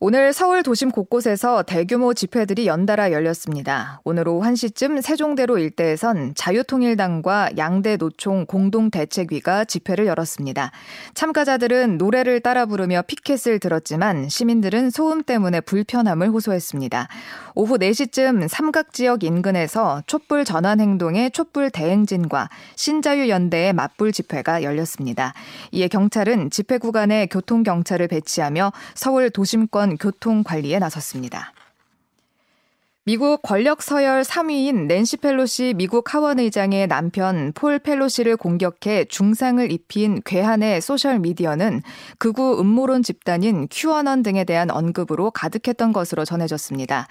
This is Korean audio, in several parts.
오늘 서울 도심 곳곳에서 대규모 집회들이 연달아 열렸습니다. 오늘 오후 1시쯤 세종대로 일대에선 자유통일당과 양대 노총 공동대책위가 집회를 열었습니다. 참가자들은 노래를 따라 부르며 피켓을 들었지만 시민들은 소음 때문에 불편함을 호소했습니다. 오후 4시쯤 삼각지역 인근에서 촛불 전환 행동의 촛불 대행진과 신자유연대의 맞불 집회가 열렸습니다. 이에 경찰은 집회 구간에 교통경찰을 배치하며 서울 도심권 교통 관리에 나섰습니다. 미국 권력 서열 3위인 낸시 펠로시 미국 하원 의장의 남편 폴 펠로시를 공격해 중상을 입힌 괴한의 소셜 미디어는 극우 음모론 집단인 큐어넌 등에 대한 언급으로 가득했던 것으로 전해졌습니다.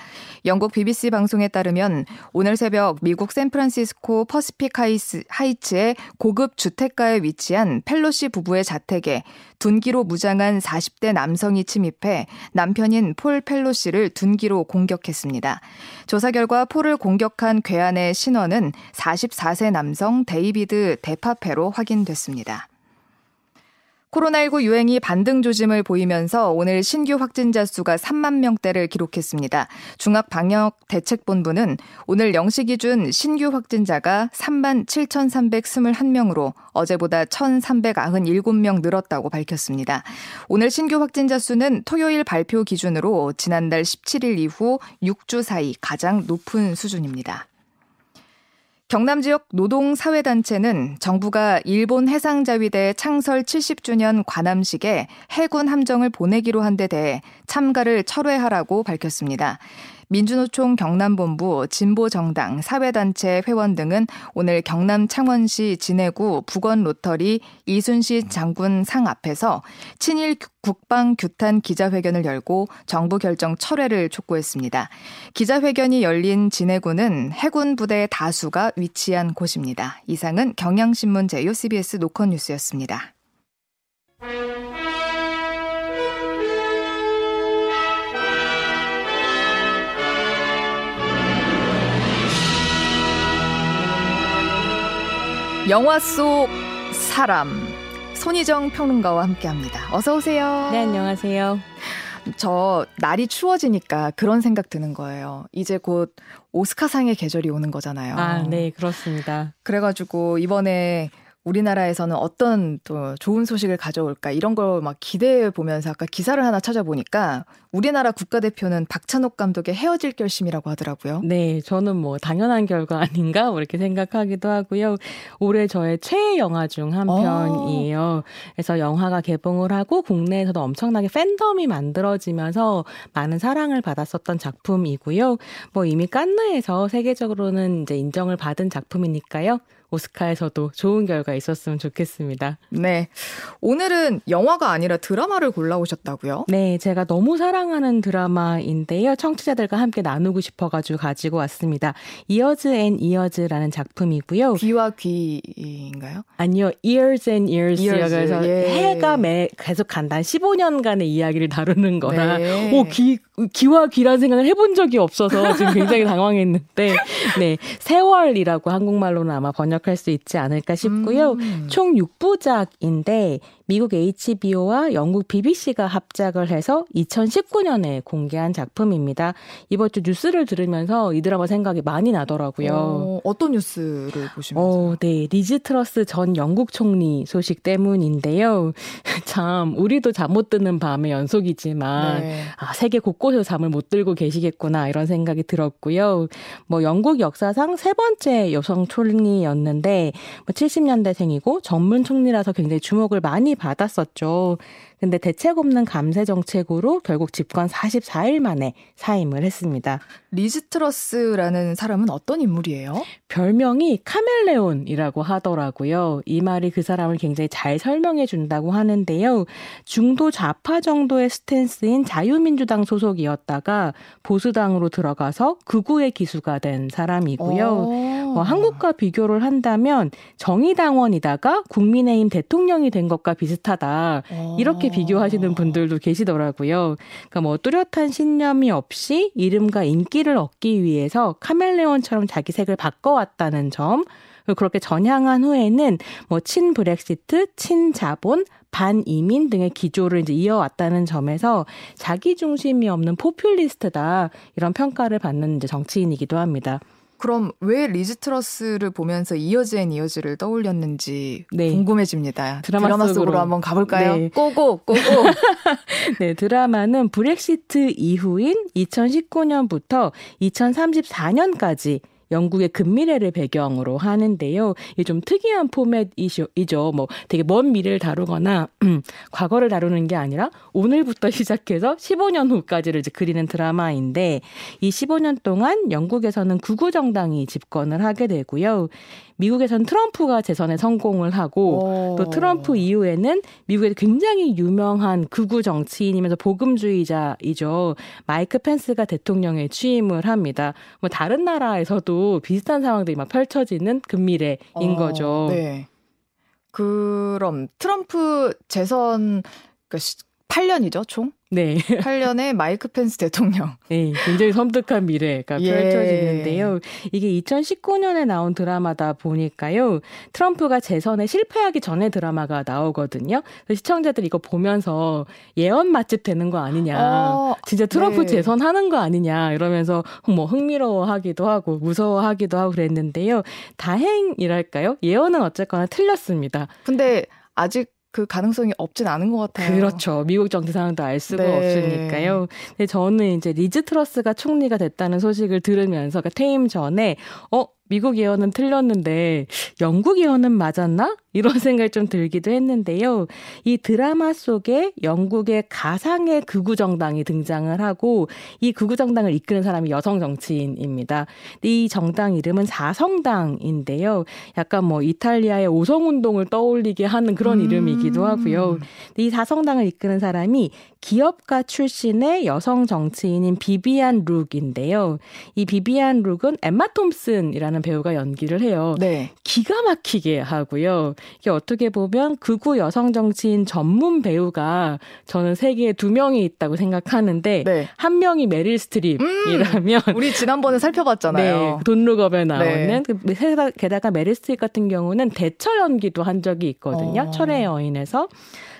영국 BBC 방송에 따르면 오늘 새벽 미국 샌프란시스코 퍼시픽 하이츠의 고급 주택가에 위치한 펠로시 부부의 자택에 둔기로 무장한 40대 남성이 침입해 남편인 폴 펠로시를 둔기로 공격했습니다. 조사 결과 폴을 공격한 괴한의 신원은 44세 남성 데이비드 데파페로 확인됐습니다. 코로나19 유행이 반등 조짐을 보이면서 오늘 신규 확진자 수가 3만 명대를 기록했습니다. 중앙방역대책본부는 오늘 0시 기준 신규 확진자가 3만 7,321명으로 어제보다 1,397명 늘었다고 밝혔습니다. 오늘 신규 확진자 수는 토요일 발표 기준으로 지난달 17일 이후 6주 사이 가장 높은 수준입니다. 경남 지역 노동사회단체는 정부가 일본 해상자위대 창설 70주년 관함식에 해군 함정을 보내기로 한 데 대해 참가를 철회하라고 밝혔습니다. 민주노총 경남본부, 진보정당, 사회단체 회원 등은 오늘 경남 창원시 진해구 북원 로터리 이순시 장군 상 앞에서 친일 국방 규탄 기자회견을 열고 정부 결정 철회를 촉구했습니다. 기자회견이 열린 진해구는 해군 부대 다수가 위치한 곳입니다. 이상은 경향신문 제휴 CBS 노컷 뉴스였습니다. 영화 속 사람 손희정 평론가와 함께합니다. 어서 오세요. 네, 안녕하세요. 저 날이 추워지니까 그런 생각 드는 거예요. 이제 곧 오스카상의 계절이 오는 거잖아요. 아, 네, 그렇습니다. 그래가지고 이번에 우리나라에서는 어떤 또 좋은 소식을 가져올까 이런 걸 막 기대해 보면서 아까 기사를 하나 찾아보니까 우리나라 국가대표는 박찬욱 감독의 헤어질 결심이라고 하더라고요. 네, 저는 뭐 당연한 결과 아닌가 뭐 이렇게 생각하기도 하고요. 올해 저의 최애 영화 중 한 편이에요. 그래서 영화가 개봉을 하고 국내에서도 엄청나게 팬덤이 만들어지면서 많은 사랑을 받았었던 작품이고요. 뭐 이미 깐느에서 세계적으로는 이제 인정을 받은 작품이니까요. 오스카에서도 좋은 결과 있었으면 좋겠습니다. 네. 오늘은 영화가 아니라 드라마를 골라오셨다고요? 네, 제가 너무 사랑하는 드라마인데요. 청취자들과 함께 나누고 싶어가지고 가지고 왔습니다. Years and Years라는 작품이고요. 귀와 귀인가요? 아니요, Years and Years여서 예. 해가 매 계속 간다. 15년간의 이야기를 다루는 거라. 네. 오, 귀 귀와 귀란 생각을 해본 적이 없어서 지금 굉장히 당황했는데, 네. 세월이라고 한국말로는 아마 번역할 수 있지 않을까 싶고요. 음. 총 6부작인데, 미국 HBO와 영국 BBC가 합작을 해서 2019년에 공개한 작품입니다. 이번 주 뉴스를 들으면서 이 드라마 생각이 많이 나더라고요. 어, 떤 뉴스를 보시면서? 어, 네. 리즈 트러스 전 영국 총리 소식 때문인데요. 참, 우리도 잠 못 드는 밤의 연속이지만, 네. 아, 세계 곳곳에서 잠을 못 들고 계시겠구나, 이런 생각이 들었고요. 뭐, 영국 역사상 세 번째 여성 총리였는데, 뭐 70년대생이고 젊은 총리라서 굉장히 주목을 많이 받았었죠. 근데 대책 없는 감세 정책으로 결국 집권 44일 만에 사임을 했습니다. 리즈트러스라는 사람은 어떤 인물이에요? 별명이 카멜레온이라고 하더라고요. 이 말이 그 사람을 굉장히 잘 설명해 준다고 하는데요. 중도 좌파 정도의 stance인 자유민주당 소속이었다가 보수당으로 들어가서 극우의 기수가 된 사람이고요. 뭐 한국과 비교를 한다면 정의당원이다가 국민의힘 대통령이 된 것과 비슷하다. 오. 이렇게 비교하시는 분들도 계시더라고요. 그러니까 뭐 뚜렷한 신념이 없이 이름과 인기를 얻기 위해서 카멜레온처럼 자기 색을 바꿔왔다는 점. 그렇게 전향한 후에는 뭐 친브렉시트, 친자본, 반이민 등의 기조를 이제 이어왔다는 점에서 자기 중심이 없는 포퓰리스트다 이런 평가를 받는 이제 정치인이기도 합니다. 그럼 왜 리즈 트러스를 보면서 이어지앤 이어지를 떠올렸는지 네. 궁금해집니다. 드라마, 드라마 속으로. 속으로 한번 가볼까요? 네. go go go go. 네 드라마는 브렉시트 이후인 2019년부터 2034년까지 영국의 근미래를 배경으로 하는데요. 이게 좀 특이한 포맷이죠. 뭐 되게 먼 미래를 다루거나 음, 과거를 다루는 게 아니라 오늘부터 시작해서 15년 후까지를 이제 그리는 드라마인데 이 15년 동안 영국에서는 구구 정당이 집권을 하게 되고요. 미국에서는 트럼프가 재선에 성공을 하고 오. 또 트럼프 이후에는 미국에서 굉장히 유명한 극우 정치인이면서 복음주의자이죠. 마이크 펜스가 대통령에 취임을 합니다. 뭐 다른 나라에서도 비슷한 상황들이 막 펼쳐지는 금미래인 어, 거죠. 네. 그럼 트럼프 재선 8년이죠, 그러니까 총? 네. 8년에 마이크 펜스 대통령. 네, 굉장히 섬뜩한 미래가 예. 펼쳐지는데요. 이게 2019년에 나온 드라마다 보니까요. 트럼프가 재선에 실패하기 전에 드라마가 나오거든요. 시청자들이 이거 보면서 예언 맛집 되는 거 아니냐. 어, 진짜 트럼프 네. 재선하는 거 아니냐. 이러면서 뭐 흥미로워하기도 하고 무서워하기도 하고 그랬는데요. 다행이랄까요? 예언은 어쨌거나 틀렸습니다. 근데 아직 그 가능성이 없진 않은 것 같아요. 그렇죠. 미국 정치 상황도 알 수가 네. 없으니까요. 근데 저는 이제 리즈 트러스가 총리가 됐다는 소식을 들으면서 그러니까 퇴임 전에 어 미국 예언은 틀렸는데 영국 예언은 맞았나? 이런 생각이 좀 들기도 했는데요. 이 드라마 속에 영국의 가상의 극우 정당이 등장을 하고 이 극우 정당을 이끄는 사람이 여성 정치인입니다. 이 정당 이름은 사성당인데요. 약간 뭐 이탈리아의 오성 운동을 떠올리게 하는 그런 음. 이름이기도 하고요. 이 사성당을 이끄는 사람이 기업가 출신의 여성 정치인인 비비안 룩인데요. 이 비비안 룩은 엠마 톰슨이라는 배우가 연기를 해요. 네. 기가 막히게 하고요. 이게 어떻게 보면 극우 여성 정치인 전문 배우가 저는 세계에 두 명이 있다고 생각하는데 네. 한 명이 메릴 스트립이라면 음, 우리 지난번에 살펴봤잖아요. 네, Don't Look Up에 나오는 네. 그 게다가 메릴 스트립 같은 경우는 대처 연기도 한 적이 있거든요. 어. 철의 여인에서.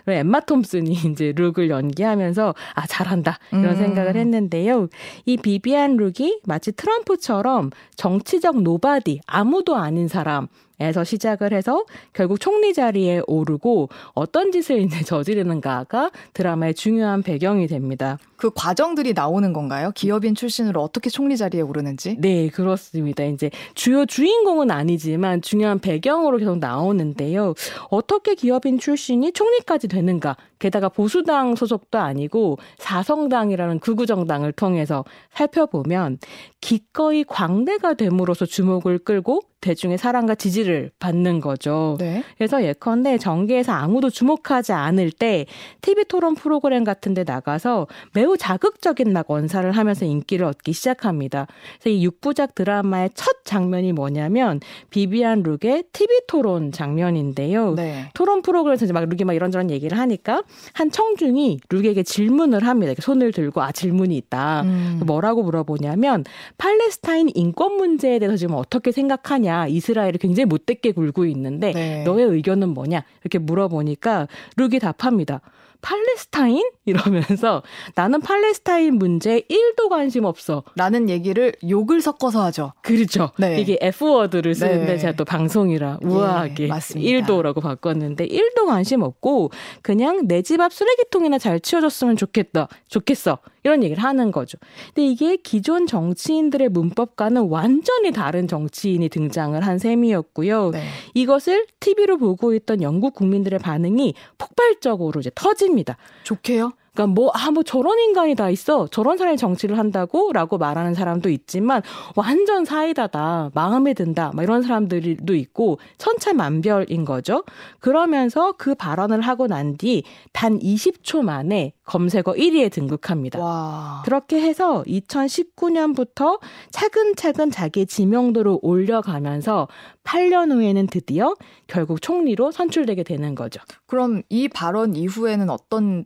엠마 톰슨이 이제 룩을 연기하면서 아 잘한다 이런 음. 생각을 했는데요. 이 비비안 룩이 마치 트럼프처럼 정치적 nobody 아무도 아닌 사람 에서 시작을 해서 결국 총리 자리에 오르고 어떤 짓을 이제 저지르는가가 드라마의 중요한 배경이 됩니다. 그 과정들이 나오는 건가요? 기업인 출신으로 어떻게 총리 자리에 오르는지? 네, 그렇습니다. 이제 주요 주인공은 아니지만 중요한 배경으로 계속 나오는데요. 어떻게 기업인 출신이 총리까지 되는가? 게다가 보수당 소속도 아니고 사성당이라는 극우 정당을 통해서 살펴보면 기꺼이 광대가 됨으로써 주목을 끌고 대중의 사랑과 지지를 받는 거죠. 네. 그래서 예컨대 정계에서 아무도 주목하지 않을 때 TV 토론 프로그램 같은 데 나가서 매우 자극적인 막 원사를 하면서 인기를 얻기 시작합니다. 그래서 이 6부작 드라마의 첫 장면이 뭐냐면 비비안 룩의 TV 토론 장면인데요. 네. 토론 프로그램에서 이제 막 룩이 막 이런저런 얘기를 하니까 한 청중이 룩에게 질문을 합니다. 손을 들고 아 질문이 있다. 음. 뭐라고 물어보냐면 팔레스타인 인권 문제에 대해서 지금 어떻게 생각하냐? 이스라엘이 굉장히 못되게 굴고 있는데 네. 너의 의견은 뭐냐? 이렇게 물어보니까 룩이 답합니다. 팔레스타인? 이러면서 나는 팔레스타인 문제에 1도 관심 없어. 라는 얘기를 욕을 섞어서 하죠. 그렇죠. 네. 이게 F워드를 쓰는데 네. 제가 또 방송이라 예, 우아하게 예, 1도라고 바꿨는데 1도 관심 없고 그냥 내 집 앞 쓰레기통이나 잘 치워줬으면 좋겠다. 좋겠어. 이런 얘기를 하는 거죠. 근데 이게 기존 정치인들의 문법과는 완전히 다른 정치인이 등장을 한 셈이었고요. 네. 이것을 TV로 보고 있던 영국 국민들의 반응이 폭발적으로 이제 터집니다. 좋게요? 그러니까 뭐, 아, 뭐 저런 인간이 다 있어. 저런 사람이 정치를 한다고? 라고 말하는 사람도 있지만, 완전 사이다다. 마음에 든다. 막 이런 사람들도 있고, 천차만별인 거죠. 그러면서 그 발언을 하고 난 뒤 단 20초 만에 검색어 1위에 등극합니다. 와. 그렇게 해서 2019년부터 차근차근 자기의 지명도를 올려가면서 8년 후에는 드디어 결국 총리로 선출되게 되는 거죠. 그럼 이 발언 이후에는 어떤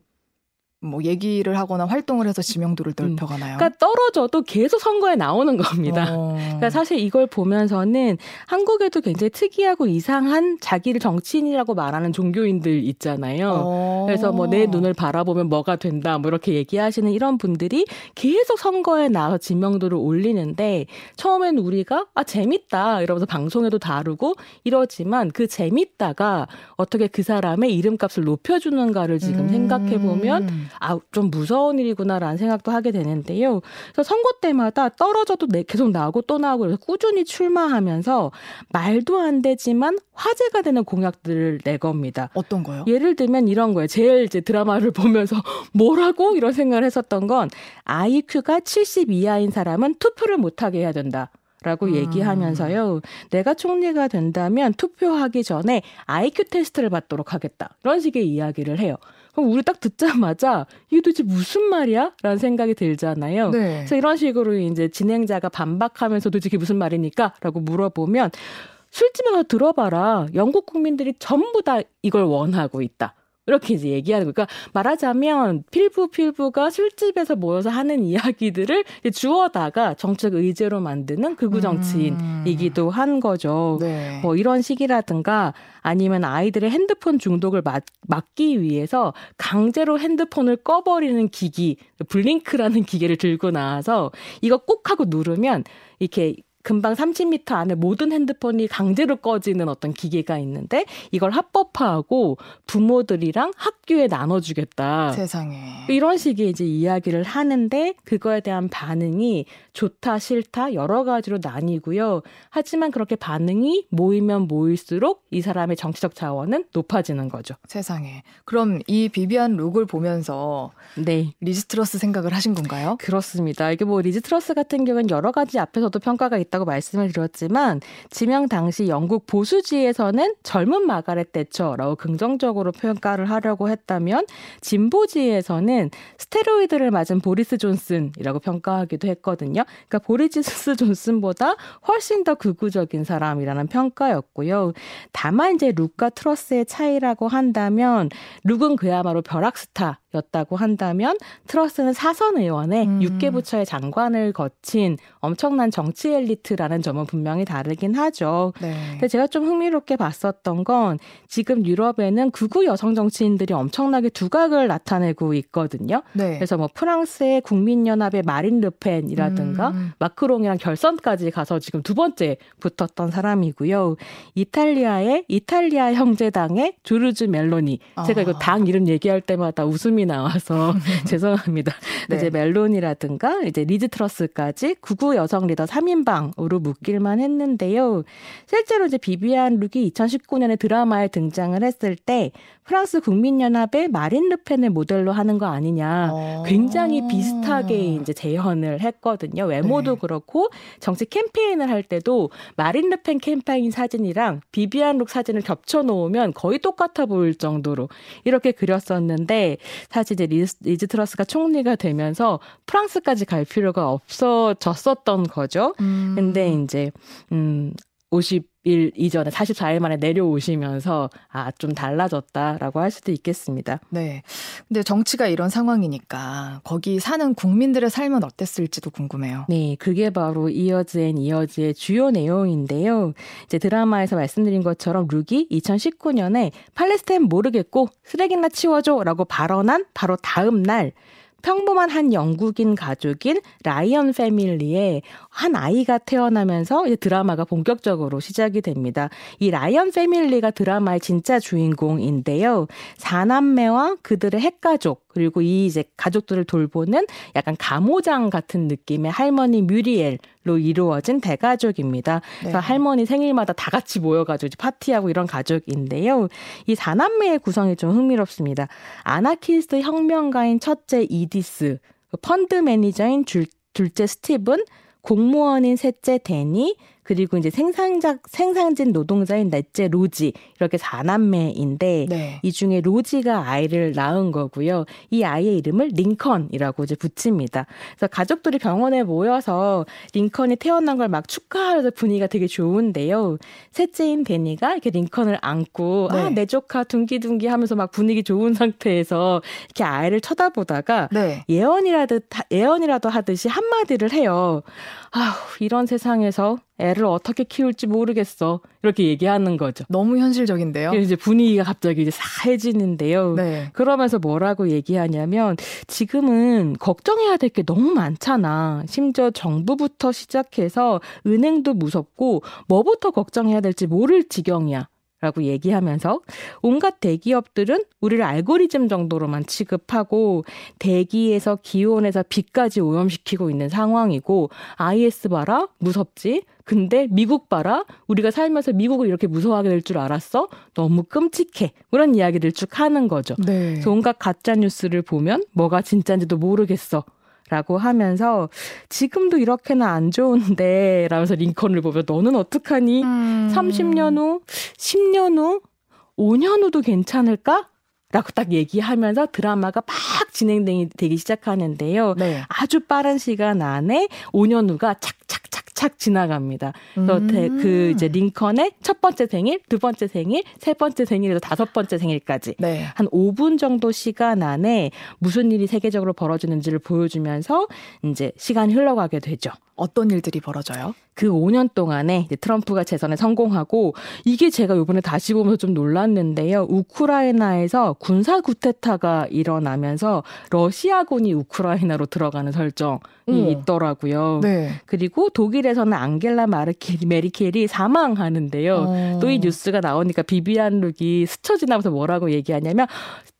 뭐 얘기를 하거나 활동을 해서 지명도를 음. 넓혀가나요? 음. 그러니까 떨어져도 계속 선거에 나오는 겁니다. 어. 그러니까 사실 이걸 보면서는 한국에도 굉장히 특이하고 이상한 자기를 정치인이라고 말하는 종교인들 있잖아요. 어. 그래서 뭐 내 눈을 바라보면 뭐가 된다 뭐 이렇게 얘기하시는 이런 분들이 계속 선거에 나와서 지명도를 올리는데 처음엔 우리가 아 재밌다 이러면서 방송에도 다루고 이러지만 그 재밌다가 어떻게 그 사람의 이름값을 높여주는가를 지금 음. 생각해 보면 아, 좀 무서운 일이구나라는 생각도 하게 되는데요. 그래서 선거 때마다 떨어져도 계속 나오고 또 나오고 그래서 꾸준히 출마하면서 말도 안 되지만 화제가 되는 공약들을 내 겁니다. 어떤 거요? 예를 들면 이런 거예요. 제일 이제 드라마를 보면서 뭐라고 이런 생각을 했었던 건 IQ가 70 이하인 사람은 투표를 못하게 해야 된다. 라고 음. 얘기하면서요. 내가 총리가 된다면 투표하기 전에 IQ 테스트를 받도록 하겠다. 이런 식의 이야기를 해요. 그럼 우리 딱 듣자마자 이게 도대체 무슨 말이야? 라는 생각이 들잖아요. 네. 그래서 이런 식으로 이제 진행자가 반박하면서 도대체 이게 무슨 말입니까? 라고 물어보면 술집에 가서 들어봐라. 영국 국민들이 전부 다 이걸 원하고 있다. 이렇게 이제 얘기하는 거예요. 그러니까 말하자면 필부 필부가 술집에서 모여서 하는 이야기들을 주어다가 정책 의제로 만드는 극우 정치인이기도 음. 한 거죠. 네. 뭐 이런 식이라든가 아니면 아이들의 핸드폰 중독을 막, 막기 위해서 강제로 핸드폰을 꺼버리는 기기 블링크라는 기계를 들고 나와서 이거 꼭 하고 누르면 이렇게 금방 30m 안에 모든 핸드폰이 강제로 꺼지는 어떤 기계가 있는데 이걸 합법화하고 부모들이랑 학교에 나눠주겠다. 세상에. 이런 식의 이제 이야기를 하는데 그거에 대한 반응이 좋다 싫다 여러 가지로 나뉘고요. 하지만 그렇게 반응이 모이면 모일수록 이 사람의 정치적 자원은 높아지는 거죠. 세상에. 그럼 이 비비안 룩을 보면서 네. 리즈 트러스 생각을 하신 건가요? 그렇습니다. 이게 뭐 리즈 트러스 같은 경우는 여러 가지 앞에서도 평가가 있다 고 말씀을 드렸지만 지명 당시 영국 보수지에서는 젊은 마가렛 대처라고 긍정적으로 평가를 하려고 했다면 진보지에서는 스테로이드를 맞은 보리스 존슨이라고 평가하기도 했거든요. 그러니까 보리지스 존슨보다 훨씬 더 극우적인 사람이라는 평가였고요. 다만 이제 룩과 트러스의 차이라고 한다면 룩은 그야말로 벼락스타 였다고 한다면 트러스는 사선 의원에 음. 6개 부처의 장관을 거친 엄청난 정치 엘리트라는 점은 분명히 다르긴 하죠. 네. 근데 제가 좀 흥미롭게 봤었던 건 지금 유럽에는 극우 여성 정치인들이 엄청나게 두각을 나타내고 있거든요. 네. 그래서 뭐 프랑스의 국민연합의 마린 르펜이라든가 음. 마크롱이랑 결선까지 가서 지금 두 번째 붙었던 사람이고요. 이탈리아의 이탈리아 형제당의 조르자 멜로니. 제가 아. 이거 당 이름 얘기할 때마다 웃음 이 나와서 죄송합니다. 네. 이제 멜로니라든가 이제 리즈 트러스까지 극우 여성 리더 3인방으로 묶일만 했는데요. 실제로 이제 비비안 룩이 2019년에 드라마에 등장을 했을 때 프랑스 국민연합의 마린 르펜을 모델로 하는 거 아니냐. 어. 굉장히 비슷하게 이제 재현을 했거든요. 외모도 네. 그렇고 정치 캠페인을 할 때도 마린 르펜 캠페인 사진이랑 비비안 룩 사진을 겹쳐 놓으면 거의 똑같아 보일 정도로 이렇게 그렸었는데 사실 이제 리즈, 리즈 트러스가 총리가 되면서 프랑스까지 갈 필요가 없어졌었던 거죠. 음. 근데 이제 음 50일 이전에 44일 만에 내려오시면서 아, 좀 달라졌다라고 할 수도 있겠습니다. 네. 근데 정치가 이런 상황이니까 거기 사는 국민들의 삶은 어땠을지도 궁금해요. 네. 그게 바로 이어즈 앤 이어즈의 주요 내용인데요. 이제 드라마에서 말씀드린 것처럼 룩이 2019년에 팔레스타인 모르겠고 쓰레기나 치워줘 라고 발언한 바로 다음 날 평범한 한 영국인 가족인 라이언 패밀리에 한 아이가 태어나면서 이제 드라마가 본격적으로 시작이 됩니다. 이 라이언 패밀리가 드라마의 진짜 주인공인데요. 사남매와 그들의 핵가족 그리고 이 이제 가족들을 돌보는 약간 가모장 같은 느낌의 할머니 뮤리엘로 이루어진 대가족입니다. 그래서 네. 할머니 생일마다 다 같이 모여가지고 파티하고 이런 가족인데요. 이 사남매의 구성이 좀 흥미롭습니다. 아나키스트 혁명가인 첫째 이디스, 펀드 매니저인 줄, 둘째 스티븐, 공무원인 셋째 데니, 그리고 이제 생산자 생산직 노동자인 넷째 로지 이렇게 4남매인데 네. 이 중에 로지가 아이를 낳은 거고요. 이 아이의 이름을 링컨이라고 이제 붙입니다. 그래서 가족들이 병원에 모여서 링컨이 태어난 걸 막 축하하면서 분위기가 되게 좋은데요. 셋째인 데니가 이렇게 링컨을 안고 아, 네. 아, 내 조카 둥기둥기 하면서 막 분위기 좋은 상태에서 이렇게 아이를 쳐다보다가 네. 예언이라도 예언이라도 하듯이 한마디를 해요. 아휴 이런 세상에서 애를 어떻게 키울지 모르겠어. 이렇게 얘기하는 거죠. 너무 현실적인데요. 이제 분위기가 갑자기 이제 사해지는데요. 네. 그러면서 뭐라고 얘기하냐면 지금은 걱정해야 될 게 너무 많잖아. 심지어 정부부터 시작해서 은행도 무섭고 뭐부터 걱정해야 될지 모를 지경이야. 라고 얘기하면서 온갖 대기업들은 우리를 알고리즘 정도로만 취급하고 대기에서 기온에서 비까지 오염시키고 있는 상황이고 IS 봐라 무섭지? 근데 미국 봐라 우리가 살면서 미국을 이렇게 무서워하게 될 줄 알았어? 너무 끔찍해. 그런 이야기를 쭉 하는 거죠. 네. 그래서 온갖 가짜 뉴스를 보면 뭐가 진짜인지도 모르겠어 라고 하면서 지금도 이렇게는 안 좋은데 라면서 링컨을 보면 너는 어떡하니? 음. 30년 후, 10년 후, 5년 후도 괜찮을까? 라고 딱 얘기하면서 드라마가 막 진행되기 시작하는데요. 네. 아주 빠른 시간 안에 5년 후가 착착착착 지나갑니다. 음. 그 이제 링컨의 첫 번째 생일, 두 번째 생일, 세 번째 생일에서 다섯 번째 생일까지 네. 한 5분 정도 시간 안에 무슨 일이 세계적으로 벌어지는지를 보여주면서 이제 시간이 흘러가게 되죠. 어떤 일들이 벌어져요? 그 5년 동안에 이제 트럼프가 재선에 성공하고 이게 제가 요번에 다시 보면서 좀 놀랐는데요. 우크라이나에서 군사 구테타가 일어나면서 러시아군이 우크라이나로 들어가는 설정이 음. 있더라고요. 네. 그리고 독일에서는 안겔라 마르켈 메리켈이 사망하는데요. 어. 또이 뉴스가 나오니까 비비안 룩이 스쳐 지나면서 뭐라고 얘기하냐면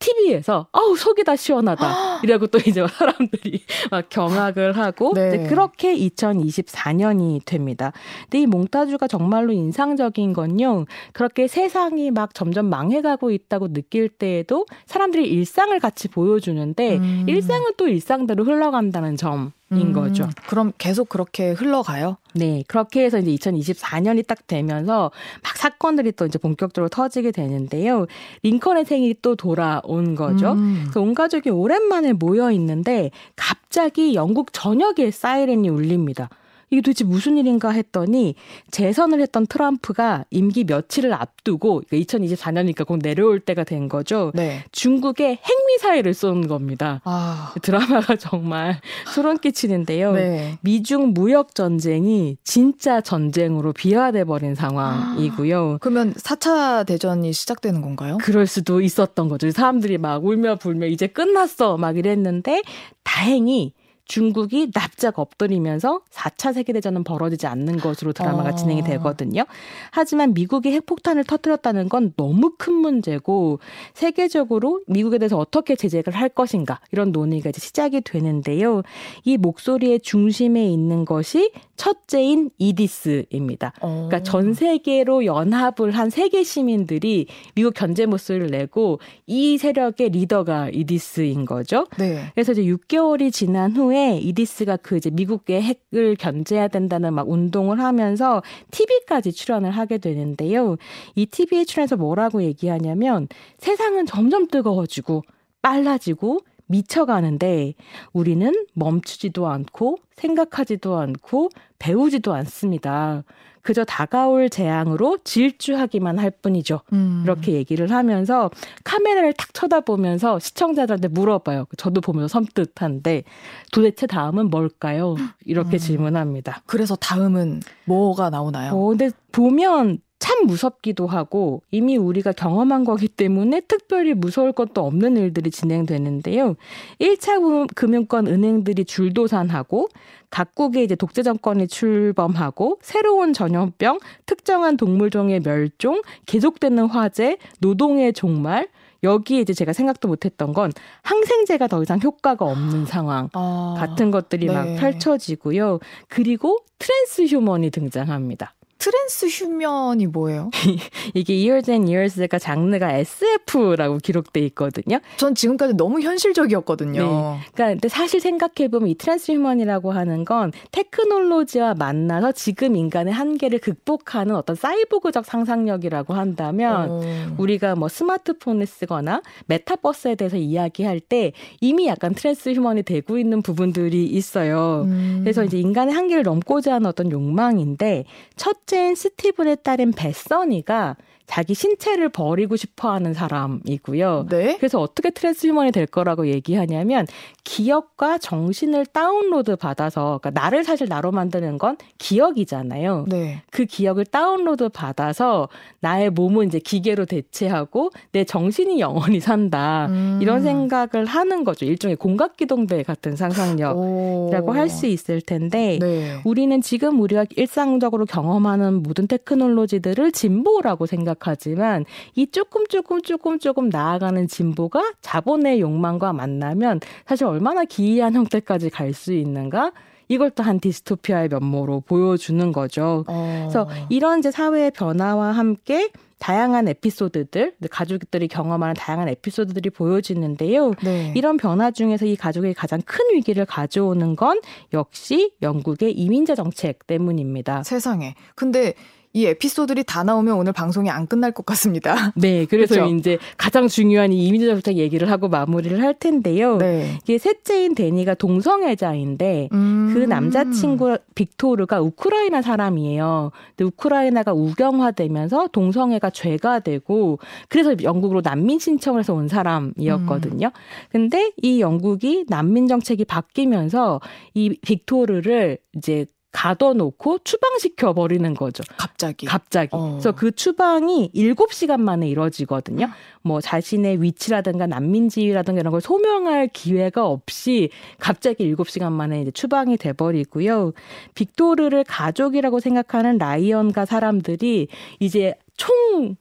TV에서 아우 속이 다 시원하다. 이라고 또 이제 사람들이 막 경악을 하고 네. 그렇게 2024년이 됩니다. 있습니다. 근데 이 몽타주가 정말로 인상적인 건요. 그렇게 세상이 막 점점 망해가고 있다고 느낄 때에도 사람들이 일상을 같이 보여주는데 음. 일상은 또 일상대로 흘러간다는 점. 인 음, 거죠. 그럼 계속 그렇게 흘러가요? 네. 그렇게 해서 이제 2024년이 딱 되면서 막 사건들이 또 이제 본격적으로 터지게 되는데요. 링컨의 생일이 또 돌아온 거죠. 음. 그래서 온 가족이 오랜만에 모여 있는데 갑자기 영국 전역에 사이렌이 울립니다. 이게 도대체 무슨 일인가 했더니 재선을 했던 트럼프가 임기 며칠을 앞두고 2024년이니까 그러니까 곧 내려올 때가 된 거죠. 네. 중국에 핵미사일을 쏜 겁니다. 아. 드라마가 정말 소름 끼치는데요. 네. 미중 무역 전쟁이 진짜 전쟁으로 비화돼 버린 상황이고요. 아. 그러면 4차 대전이 시작되는 건가요? 그럴 수도 있었던 거죠. 사람들이 막 울며 불며 이제 끝났어 막 이랬는데 다행히 중국이 납작 엎드리면서 4차 세계대전은 벌어지지 않는 것으로 드라마가 어. 진행이 되거든요. 하지만 미국이 핵폭탄을 터뜨렸다는 건 너무 큰 문제고 세계적으로 미국에 대해서 어떻게 제재를 할 것인가 이런 논의가 이제 시작이 되는데요. 이 목소리의 중심에 있는 것이 첫째인 이디스입니다. 어. 그러니까 전 세계로 연합을 한 세계 시민들이 미국 견제 목소리를 내고 이 세력의 리더가 이디스인 거죠. 네. 그래서 이제 6개월이 지난 후에 나중에 이디스가 그 이제 미국의 핵을 견제해야 된다는 막 운동을 하면서 TV까지 출연을 하게 되는데요. 이 TV에 출연해서 뭐라고 얘기하냐면 세상은 점점 뜨거워지고 빨라지고 미쳐가는데 우리는 멈추지도 않고 생각하지도 않고 배우지도 않습니다. 그저 다가올 재앙으로 질주하기만 할 뿐이죠. 음. 이렇게 얘기를 하면서 카메라를 탁 쳐다보면서 시청자들한테 물어봐요. 저도 보면서 섬뜩한데 도대체 다음은 뭘까요? 이렇게 음. 질문합니다. 그래서 다음은 뭐가 나오나요? 어, 근데 보면 참 무섭기도 하고 이미 우리가 경험한 거기 때문에 특별히 무서울 것도 없는 일들이 진행되는데요. 1차 금융권 은행들이 줄도산하고 각국의 이제 독재 정권이 출범하고 새로운 전염병, 특정한 동물종의 멸종, 계속되는 화재, 노동의 종말, 여기에 이제 제가 생각도 못했던 건 항생제가 더 이상 효과가 없는 상황 아, 같은 것들이 네. 막 펼쳐지고요. 그리고 transhuman이 등장합니다. transhuman이 뭐예요? 이게 Years and Years가 장르가 SF라고 기록돼 있거든요. 전 지금까지 너무 현실적이었거든요. 네. 그러니까 근데 사실 생각해 보면 이 transhuman이라고 하는 건 테크놀로지와 만나서 지금 인간의 한계를 극복하는 어떤 사이보그적 상상력이라고 한다면 오. 우리가 뭐 스마트폰을 쓰거나 메타버스에 대해서 이야기할 때 이미 약간 transhuman이 되고 있는 부분들이 있어요. 음. 그래서 이제 인간의 한계를 넘고자 하는 어떤 욕망인데 첫 째인 스티븐의 딸인 베서니가 자기 신체를 버리고 싶어 하는 사람이고요. 네? 그래서 어떻게 transhuman이 될 거라고 얘기하냐면 기억과 정신을 다운로드 받아서 그러니까 나를 사실 나로 만드는 건 기억이잖아요. 네. 그 기억을 다운로드 받아서 나의 몸은 이제 기계로 대체하고 내 정신이 영원히 산다. 음. 이런 생각을 하는 거죠. 일종의 공각 기동대 같은 상상력이라고 할 수 있을 텐데 네. 우리는 지금 우리가 일상적으로 경험하는 모든 테크놀로지들을 진보라고 생각 생각하지만 이 조금 조금 조금 조금 나아가는 진보가 자본의 욕망과 만나면 사실 얼마나 기이한 형태까지 갈 수 있는가? 이걸 또한 디스토피아의 면모로 보여주는 거죠. 어. 그래서 이런 이제 사회의 변화와 함께 다양한 에피소드들, 가족들이 경험하는 다양한 에피소드들이 보여지는데요. 네. 이런 변화 중에서 이 가족의 가장 큰 위기를 가져오는 건 역시 영국의 이민자 정책 때문입니다. 세상에. 근데 이 에피소드들이 다 나오면 오늘 방송이 안 끝날 것 같습니다. 네, 그래서 그렇죠? 이제 가장 중요한 이 이민자 정책 얘기를 하고 마무리를 할 텐데요. 네. 이게 셋째인 데니가 동성애자인데 음. 그 남자친구 빅토르가 우크라이나 사람이에요. 근데 우크라이나가 우경화되면서 동성애가 죄가 되고 그래서 영국으로 난민 신청을 해서 온 사람이었거든요. 음. 근데 이 영국이 난민 정책이 바뀌면서 이 빅토르를 이제 가둬놓고 추방시켜 버리는 거죠. 갑자기. 갑자기. 어. 그래서 그 추방이 7시간 만에 이뤄지거든요. 뭐 자신의 위치라든가 난민지위라든가 이런 걸 소명할 기회가 없이 갑자기 7시간 만에 이제 추방이 돼 버리고요. 빅토르를 가족이라고 생각하는 라이언과 사람들이 이제 총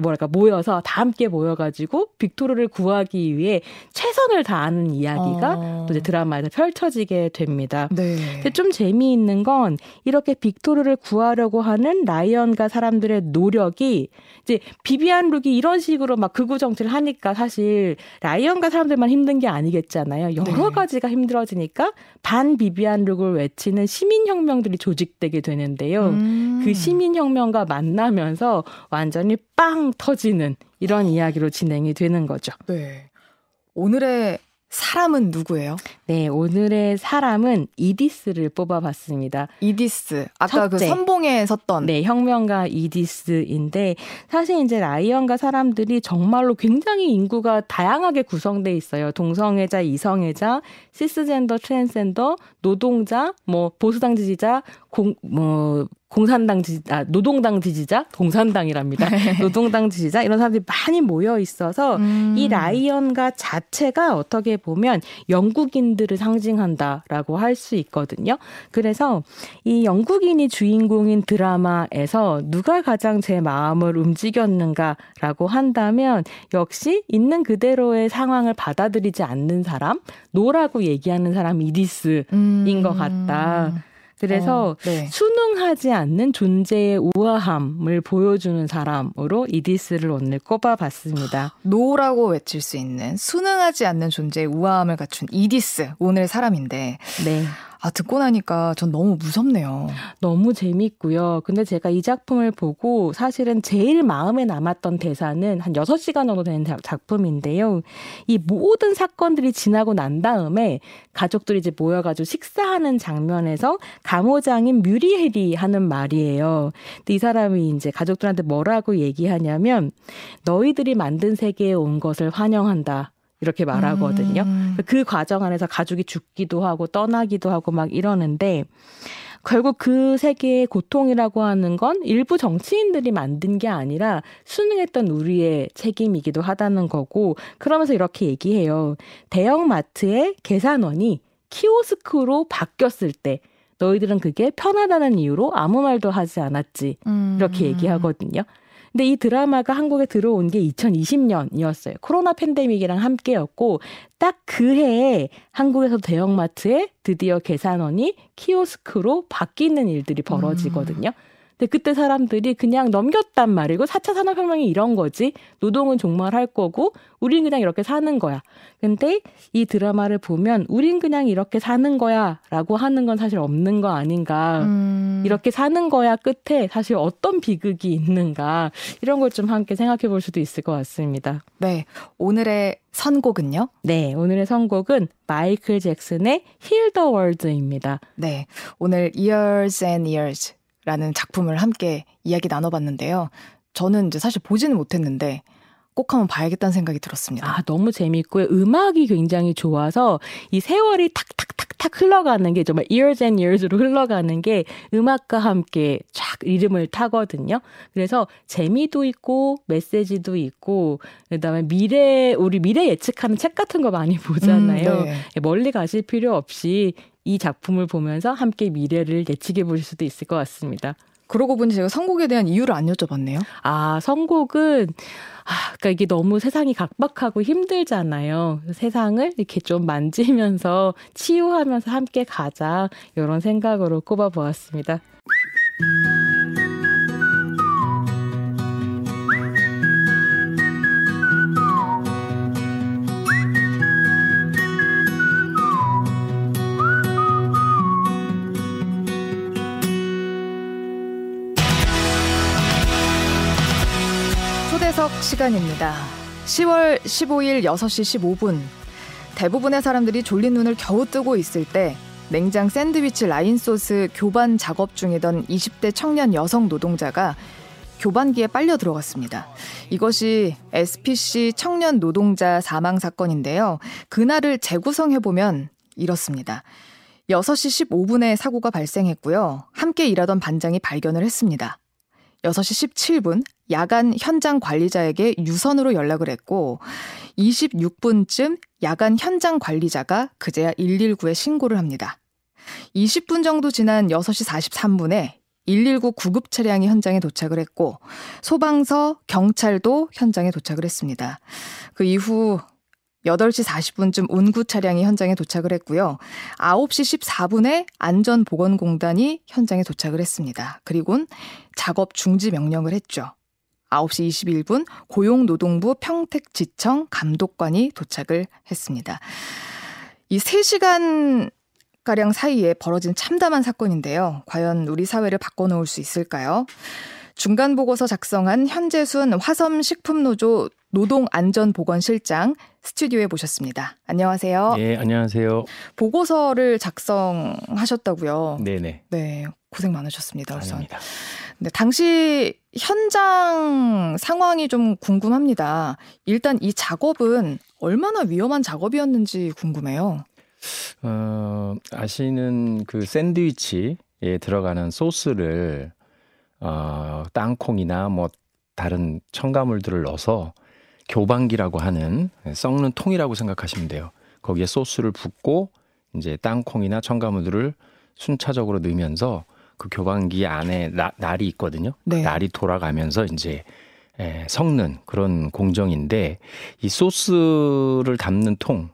뭐랄까 모여서 다 함께 모여가지고 빅토르를 구하기 위해 최선을 다하는 이야기가 어. 또 이제 드라마에서 펼쳐지게 됩니다. 네. 근데 좀 재미있는 건 이렇게 빅토르를 구하려고 하는 라이언가 사람들의 노력이 이제 비비안 룩이 이런 식으로 막 극우 정치를 하니까 사실 라이언가 사람들만 힘든 게 아니겠잖아요. 여러 네. 가지가 힘들어지니까 반 비비안 룩을 외치는 시민 혁명들이 조직되게 되는데요. 음. 그 시민 혁명과 만나면서 완전히 빵 터지는 이런 이야기로 진행이 되는 거죠. 네. 오늘의 사람은 누구예요? 네, 오늘의 사람은 이디스를 뽑아봤습니다. 이디스. 아까 그 첫째. 그 선봉에 섰던. 네, 혁명가 이디스인데, 사실 이제 라이언가 사람들이 정말로 굉장히 인구가 다양하게 구성돼 있어요. 동성애자, 이성애자, cisgender, 트랜스젠더, 노동자, 뭐, 보수당 지지자, 공, 뭐, 공산당 지지자, 아, 노동당 지지자, 공산당이랍니다. 네. 노동당 지지자 이런 사람들이 많이 모여 있어서 음. 이 라이언가 자체가 어떻게 보면 영국인들을 상징한다라고 할 수 있거든요. 그래서 이 영국인이 주인공인 드라마에서 누가 가장 제 마음을 움직였는가라고 한다면 역시 있는 그대로의 상황을 받아들이지 않는 사람, 노라고 얘기하는 사람 이디스인 음. 것 같다. 그래서 어, 네. 순응하지 않는 존재의 우아함을 보여주는 사람으로 이디스를 오늘 꼽아봤습니다. 노라고 외칠 수 있는 순응하지 않는 존재의 우아함을 갖춘 이디스 오늘의 사람인데 네. 아, 듣고 나니까 전 너무 무섭네요. 너무 재밌고요. 근데 제가 이 작품을 보고 사실은 제일 마음에 남았던 대사는 한 6시간 정도 되는 작품인데요. 이 모든 사건들이 지나고 난 다음에 가족들이 이제 모여가지고 식사하는 장면에서 감호장인 뮤리헬이 하는 말이에요. 근데 이 사람이 이제 가족들한테 뭐라고 얘기하냐면 너희들이 만든 세계에 온 것을 환영한다. 이렇게 말하거든요. 음. 그 과정 안에서 가족이 죽기도 하고 떠나기도 하고 막 이러는데 결국 그 세계의 고통이라고 하는 건 일부 정치인들이 만든 게 아니라 수능했던 우리의 책임이기도 하다는 거고 그러면서 이렇게 얘기해요. 대형 마트의 계산원이 키오스크로 바뀌었을 때 너희들은 그게 편하다는 이유로 아무 말도 하지 않았지. 이렇게 음. 얘기하거든요. 근데 이 드라마가 한국에 들어온 게 2020년이었어요. 코로나 팬데믹이랑 함께였고 딱 그 해에 한국에서 대형마트에 드디어 계산원이 키오스크로 바뀌는 일들이 벌어지거든요. 음. 근데 그때 사람들이 그냥 넘겼단 말이고 4차 산업혁명이 이런 거지. 노동은 정말 할 거고 우린 그냥 이렇게 사는 거야. 근데 이 드라마를 보면 우린 그냥 이렇게 사는 거야라고 하는 건 사실 없는 거 아닌가. 음. 이렇게 사는 거야 끝에 사실 어떤 비극이 있는가. 이런 걸 좀 함께 생각해 볼 수도 있을 것 같습니다. 네. 오늘의 선곡은요? 네. 오늘의 선곡은 마이클 잭슨의 Heal the World입니다. 네. 오늘 Years and Years 라는 작품을 함께 이야기 나눠봤는데요. 저는 이제 사실 보지는 못했는데 꼭 한번 봐야겠다는 생각이 들었습니다. 아, 너무 재밌고요. 음악이 굉장히 좋아서 이 세월이 탁탁탁탁 흘러가는 게 정말 years and years로 흘러가는 게 음악과 함께 쫙 리듬을 타거든요. 그래서 재미도 있고 메시지도 있고 그다음에 미래 우리 미래 예측하는 책 같은 거 많이 보잖아요. 음, 네. 멀리 가실 필요 없이 이 작품을 보면서 함께 미래를 예측해 보실 수도 있을 것 같습니다. 그러고 보니 제가 선곡에 대한 이유를 안 여쭤봤네요. 아, 선곡은 아, 그러니까 이게 너무 세상이 각박하고 힘들잖아요. 세상을 이렇게 좀 만지면서 치유하면서 함께 가자 이런 생각으로 꼽아 보았습니다. 시간입니다. 10월 15일 6시 15분. 대부분의 사람들이 졸린 눈을 겨우 뜨고 있을 때 냉장 샌드위치 라인 소스 교반 작업 중이던 20대 청년 여성 노동자가 교반기에 빨려 들어갔습니다. 이것이 SPC 청년 노동자 사망 사건인데요. 그날을 재구성해보면 이렇습니다. 6시 15분에 사고가 발생했고요. 함께 일하던 반장이 발견을 했습니다. 6시 17분 야간 현장 관리자에게 유선으로 연락을 했고 26분쯤 야간 현장 관리자가 그제야 119에 신고를 합니다. 20분 정도 지난 6시 43분에 119 구급 차량이 현장에 도착을 했고 소방서, 경찰도 현장에 도착을 했습니다. 그 이후 8시 40분쯤 운구 차량이 현장에 도착을 했고요. 9시 14분에 안전보건공단이 현장에 도착을 했습니다. 그리곤 작업 중지 명령을 했죠. 9시 21분 고용노동부 평택지청 감독관이 도착을 했습니다. 이 3시간 가량 사이에 벌어진 참담한 사건인데요. 과연 우리 사회를 바꿔놓을 수 있을까요? 중간 보고서 작성한 현재순 화섬식품노조 노동안전보건실장 스튜디오에 모셨습니다. 안녕하세요. 네, 안녕하세요. 보고서를 작성하셨다고요? 네네. 네, 고생 많으셨습니다. 우선. 아닙니다. 네, 당시 현장 상황이 좀 궁금합니다. 일단 이 작업은 얼마나 위험한 작업이었는지 궁금해요. 어, 아시는 그 샌드위치에 들어가는 소스를 어, 땅콩이나 뭐 다른 첨가물들을 넣어서 교반기라고 하는 썩는 통이라고 생각하시면 돼요. 거기에 소스를 붓고 이제 땅콩이나 첨가물들을 순차적으로 넣으면서 그 교반기 안에 나, 날이 있거든요. 네. 날이 돌아가면서 이제 에, 섞는 그런 공정인데 이 소스를 담는 통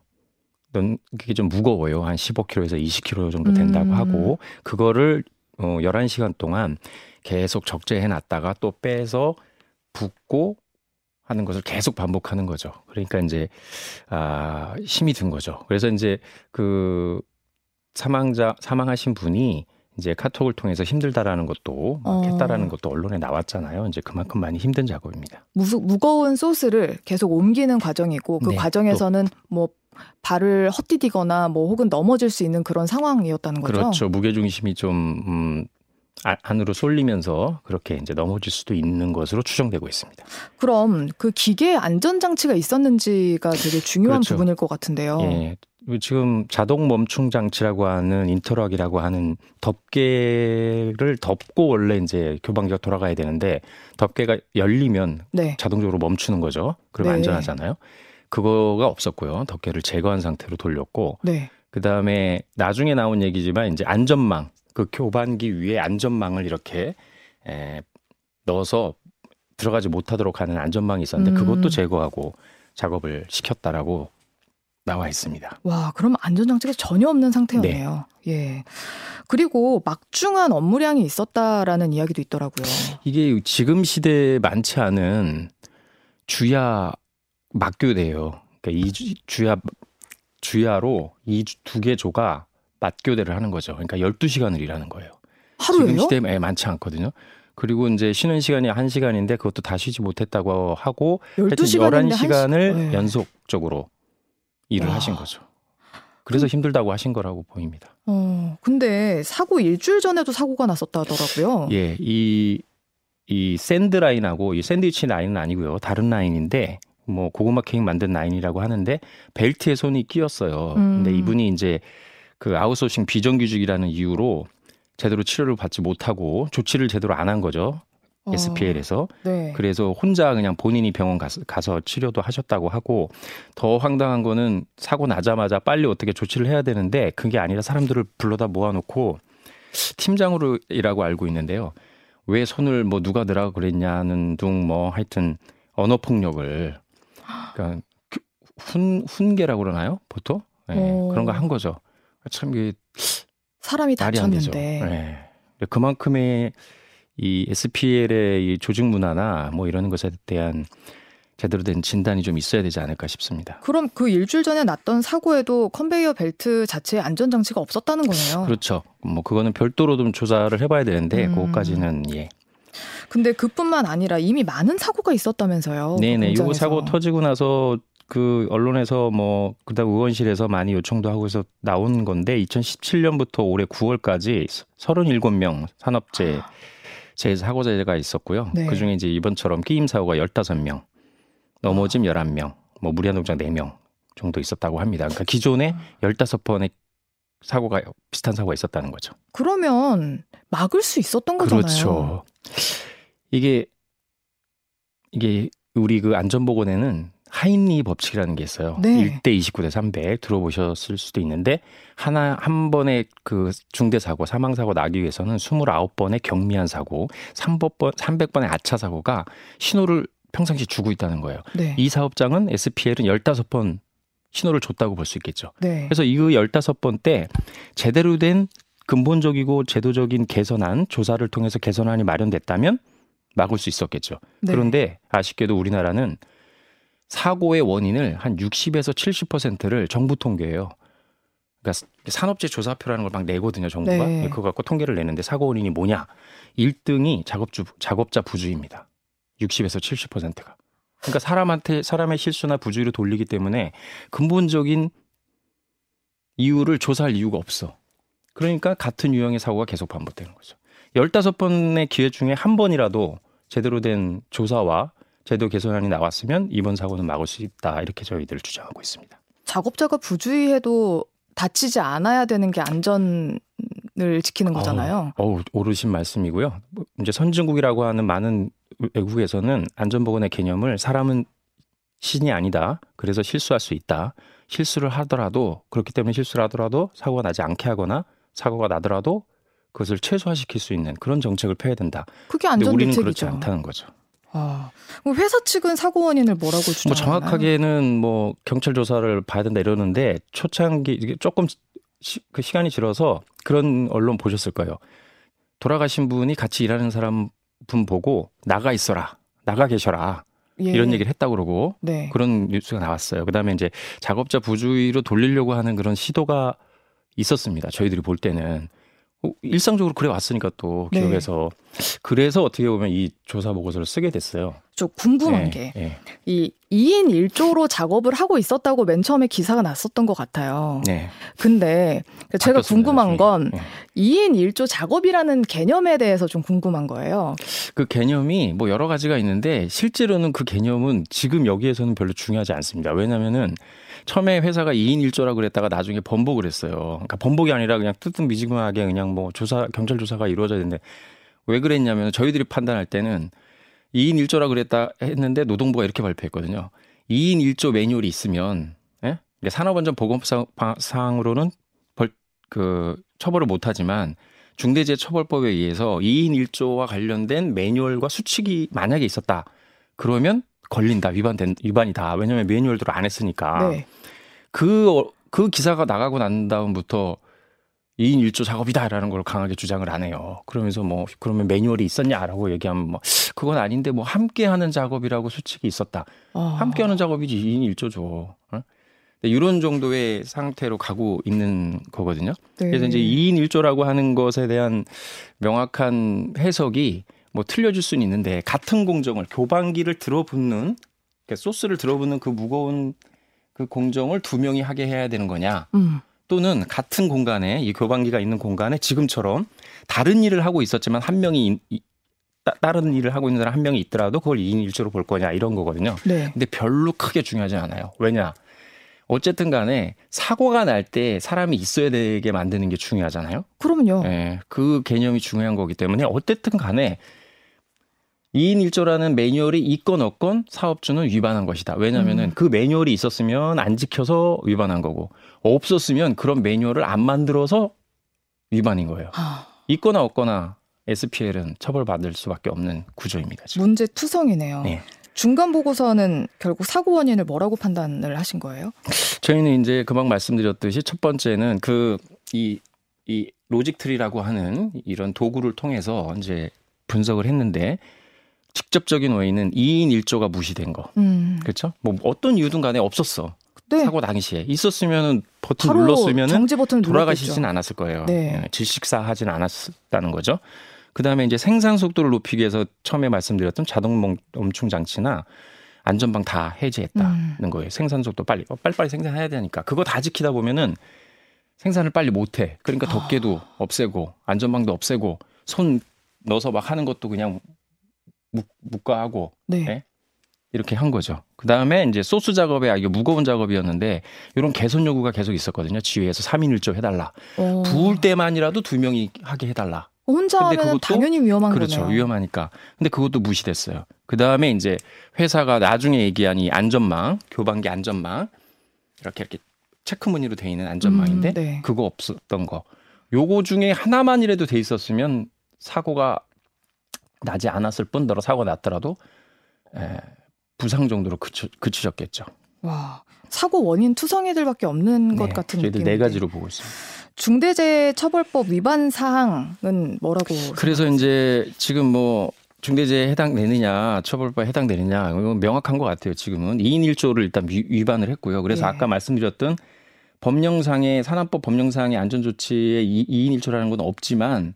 그게 좀 무거워요. 한 15kg에서 20kg 정도 된다고 음. 하고 그거를 어 11시간 동안 계속 적재해 놨다가 또 빼서 붓고 하는 것을 계속 반복하는 거죠. 그러니까 이제 아 힘이 든 거죠. 그래서 이제 그 사망자 사망하신 분이 이제 카톡을 통해서 힘들다라는 것도 어. 했다라는 것도 언론에 나왔잖아요. 이제 그만큼 많이 힘든 작업입니다. 무, 무거운 소스를 계속 옮기는 과정이고 그 네, 과정에서는 뭐 발을 헛디디거나 뭐 혹은 넘어질 수 있는 그런 상황이었다는 거죠. 그렇죠. 무게 중심이 좀 음, 아, 안으로 쏠리면서 그렇게 이제 넘어질 수도 있는 것으로 추정되고 있습니다. 그럼 그 기계 안전 장치가 있었는지가 되게 중요한 그렇죠. 부분일 것 같은데요. 예. 지금 자동 멈춤 장치라고 하는 인터락이라고 하는 덮개를 덮고 원래 이제 교방기가 돌아가야 되는데 덮개가 열리면 네. 자동적으로 멈추는 거죠. 그리고 네. 안전하잖아요. 그거가 없었고요. 덮개를 제거한 상태로 돌렸고 네. 그다음에 나중에 나온 얘기지만 이제 안전망 그 교반기 위에 안전망을 이렇게 에, 넣어서 들어가지 못하도록 하는 안전망이 있었는데 음. 그것도 제거하고 작업을 시켰다라고 나와 있습니다. 와, 그럼 안전 장치가 전혀 없는 상태였네요. 네. 예. 그리고 막중한 업무량이 있었다라는 이야기도 있더라고요. 이게 지금 시대에 많지 않은 주야 맞교대예요. 그러니까 이 주야 주야로 이 두 개 조가 맞교대를 하는 거죠. 그러니까 12시간을 일하는 거예요. 하루에요? 지금 시대에 많지 않거든요. 그리고 이제 쉬는 시간이 1시간인데 그것도 다 쉬지 못했다고 하고 12시간인데 11시간을 네. 연속적으로 일을 와. 하신 거죠. 그래서 힘들다고 하신 거라고 보입니다. 어, 근데 사고 일주일 전에도 사고가 났었다 하더라고요. 예, 이, 이 샌드 라인하고 이 샌드위치 라인은 아니고요. 다른 라인인데 뭐 고구마 케이크 만든 라인이라고 하는데 벨트에 손이 끼었어요. 음. 근데 이분이 이제 그 아웃소싱 비정규직이라는 이유로 제대로 치료를 받지 못하고 조치를 제대로 안 한 거죠. 어. SPL에서. 네. 그래서 혼자 그냥 본인이 병원 가서, 가서 치료도 하셨다고 하고 더 황당한 거는 사고 나자마자 빨리 어떻게 조치를 해야 되는데 그게 아니라 사람들을 불러다 모아놓고 팀장으로 일하고 알고 있는데요. 왜 손을 뭐 누가 넣으라고 그랬냐는 둥 뭐 하여튼 언어 폭력을 그러니까 그훈 훈계라고 그러나요? 보통? 네, 그런 거 한 거죠. 참 이게 사람이 다쳤는데. 네. 그만큼의 이 SPL의 이 조직 문화나 뭐 이런 것에 대한 제대로 된 진단이 좀 있어야 되지 않을까 싶습니다. 그럼 그 일주일 전에 났던 사고에도 컨베이어 벨트 자체에 안전 장치가 없었다는 거네요. 그렇죠. 뭐 그거는 별도로 좀 조사를 해봐야 되는데 음. 그것까지는 예. 근데 그뿐만 아니라 이미 많은 사고가 있었다면서요. 네네. 요 사고 터지고 나서 그 언론에서 뭐 그다음 의원실에서 많이 요청도 하고 해서 나온 건데 2017년부터 올해 9월까지 37명 산업재 재 사고자가 있었고요. 네. 그중에 이제 이번처럼 끼임 사고가 15명, 넘어짐 11명, 뭐 무리한 동작 4명 정도 있었다고 합니다. 그러니까 기존에 15번의 사고가 비슷한 사고가 있었다는 거죠. 그러면 막을 수 있었던 거잖아요. 그렇죠. 이게 이게 우리 그 안전보건에는 하인리 법칙이라는 게 있어요. 네. 1대 29대 300 들어보셨을 수도 있는데 하나 한 번의 그 중대 사고, 사망 사고 나기 위해서는 29번의 경미한 사고, 300번 300번의 아차 사고가 신호를 평상시 주고 있다는 거예요. 네. 이 사업장은 SPL은 15번 신호를 줬다고 볼 수 있겠죠. 네. 그래서 이 15번 때 제대로 된 근본적이고 제도적인 개선안, 조사를 통해서 개선안이 마련됐다면 막을 수 있었겠죠. 네. 그런데 아쉽게도 우리나라는 사고의 원인을 한 60에서 70%를 정부 통계예요. 그러니까 산업재 조사표라는 걸 막 내거든요, 정부가. 네. 그거 갖고 통계를 내는데 사고 원인이 뭐냐? 1등이 작업주 작업자 부주입니다. 60에서 70%가. 그러니까 사람한테 사람의 실수나 부주의를 돌리기 때문에 근본적인 이유를 조사할 이유가 없어. 그러니까 같은 유형의 사고가 계속 반복되는 거죠. 15번의 기회 중에 한 번이라도 제대로 된 조사와 제도 개선안이 나왔으면 이번 사고는 막을 수 있다 이렇게 저희들 주장하고 있습니다. 작업자가 부주의해도 다치지 않아야 되는 게 안전을 지키는 거잖아요. 어, 어 오르신 말씀이고요. 이제 선진국이라고 하는 많은 외국에서는 안전보건의 개념을 사람은 신이 아니다. 그래서 실수할 수 있다. 실수를 하더라도 그렇기 때문에 실수를 하더라도 사고가 나지 않게 하거나 사고가 나더라도 그것을 최소화시킬 수 있는 그런 정책을 펴야 된다. 그게 안전 우리는 그렇지 않다는 거죠. 아, 회사 측은 사고 원인을 뭐라고 주장하나요? 뭐 정확하게는 뭐 경찰 조사를 봐야 된다 이러는데 초창기 조금 시, 그 시간이 지어서 그런 언론 보셨을 거예요. 돌아가신 분이 같이 일하는 사람 분 보고 나가 있어라, 나가 계셔라. 예. 이런 얘기를 했다고 그러고 네. 그런 뉴스가 나왔어요. 그다음에 이제 작업자 부주의로 돌리려고 하는 그런 시도가 있었습니다. 저희들이 볼 때는 어, 일상적으로 그래 왔으니까 또 네. 기업에서 그래서 어떻게 보면 이 조사 보고서를 쓰게 됐어요. 저 궁금한 네, 게이 네. 2인 1조로 작업을 하고 있었다고 맨 처음에 기사가 났었던 것 같아요. 네. 근데 제가 바뀌었습니다, 궁금한 건 네. 2인 1조 작업이라는 개념에 대해서 좀 궁금한 거예요. 그 개념이 뭐 여러 가지가 있는데 실제로는 그 개념은 지금 여기에서는 별로 중요하지 않습니다. 왜냐면은 처음에 회사가 2인 1조라 그랬다가 나중에 번복을 했어요. 그러니까 번복이 아니라 그냥 뜨뜻미지근하게 그냥 뭐 조사 경찰 조사가 이루어져야 되는데 왜 그랬냐면 저희들이 판단할 때는 2인 1조라 그랬다 했는데 노동부가 이렇게 발표했거든요. 2인 1조 매뉴얼이 있으면 예? 산업안전 보건법상으로는 벌, 그 처벌을 못 하지만 중대재해처벌법에 의해서 2인 1조와 관련된 매뉴얼과 수칙이 만약에 있었다. 그러면 걸린다. 위반된 위반이다. 왜냐면 매뉴얼대로 안 했으니까. 네. 그, 그 기사가 나가고 난 다음부터 2인 1조 작업이다라는 걸 강하게 주장을 안 해요. 그러면서 뭐 그러면 매뉴얼이 있었냐라고 얘기하면 뭐 그건 아닌데 뭐 함께 하는 작업이라고 솔직히 있었다. 어. 함께 하는 작업이지 2인 1조죠. 어? 이런 정도의 상태로 가고 있는 거거든요. 네. 그래서 이제 2인 1조라고 하는 것에 대한 명확한 해석이 뭐 틀려질 수는 있는데 같은 공정을 교반기를 들어붙는 그러니까 소스를 들어붙는 그 무거운 그 공정을 두 명이 하게 해야 되는 거냐? 음. 또는 같은 공간에 이 교반기가 있는 공간에 지금처럼 다른 일을 하고 있었지만 한 명이 따, 다른 일을 하고 있는 사람 한 명이 있더라도 그걸 2인 1조로 볼 거냐 이런 거거든요. 네. 근데 별로 크게 중요하지 않아요. 왜냐? 어쨌든 간에 사고가 날 때 사람이 있어야 되게 만드는 게 중요하잖아요. 그럼요. 네, 그 개념이 중요한 거기 때문에 어쨌든 간에 2인 1조라는 매뉴얼이 있건 없건 사업주는 위반한 것이다. 왜냐면은 음. 그 매뉴얼이 있었으면 안 지켜서 위반한 거고 없었으면 그런 매뉴얼을 안 만들어서 위반인 거예요. 아. 있거나 없거나 SPL은 처벌받을 수밖에 없는 구조입니다. 지금. 문제 투성이네요. 네. 중간 보고서는 결국 사고 원인을 뭐라고 판단을 하신 거예요? 저희는 이제 금방 말씀드렸듯이 첫 번째는 그이이 로직 트리라고 하는 이런 도구를 통해서 이제 분석을 했는데 직접적인 원인은 2인 1조가 무시된 거. 음. 그렇죠? 뭐 어떤 이유든 간에 없었어. 네. 사고 당시에 있었으면은 버튼 눌렀으면은 돌아가시진 않았을 거예요. 네. 예, 질식사 하진 않았다는 거죠. 그다음에 이제 생산 속도를 높이기 위해서 처음에 말씀드렸던 자동 멈춤 장치나 안전방 다 해제했다는 음. 거예요. 생산 속도 빨리 어, 빨리빨리 생산해야 되니까 그거 다 지키다 보면은 생산을 빨리 못 해. 그러니까 덮개도 아. 없애고 안전방도 없애고 손 넣어서 막 하는 것도 그냥 묶어하고 네. 네? 이렇게 한 거죠. 그 다음에 이제 소스 작업에 아, 이게 무거운 작업이었는데 이런 개선 요구가 계속 있었거든요. 지휘에서 3인 1조 해달라. 오. 부을 때만이라도 두 명이 하게 해달라. 혼자 하면 당연히 위험한 그렇죠. 거네요. 위험하니까. 근데 그것도 무시됐어요. 그 다음에 이제 회사가 나중에 얘기한 이 안전망, 교반기 안전망 이렇게 이렇게 체크 무늬로 돼 있는 안전망인데 음, 네. 그거 없었던 거. 요거 중에 하나만이라도 돼 있었으면 사고가 나지 않았을 뿐더러 사고 났더라도 에, 부상 정도로 그치, 그치셨겠죠. 와 사고 원인 투성이들밖에 없는 네, 것 같은 느낌. 네 가지로 보고 있습니다. 중대재해처벌법 위반 사항은 뭐라고? 그래서? 이제 지금 뭐 중대재해 해당되느냐 처벌법에 해당되느냐 이건 명확한 것 같아요. 지금은 2인 1조를 일단 위 반을 했고요. 그래서 네. 아까 말씀드렸던 법령상의 산업법 법령상의 안전조치에 2 인 1조라는 건 없지만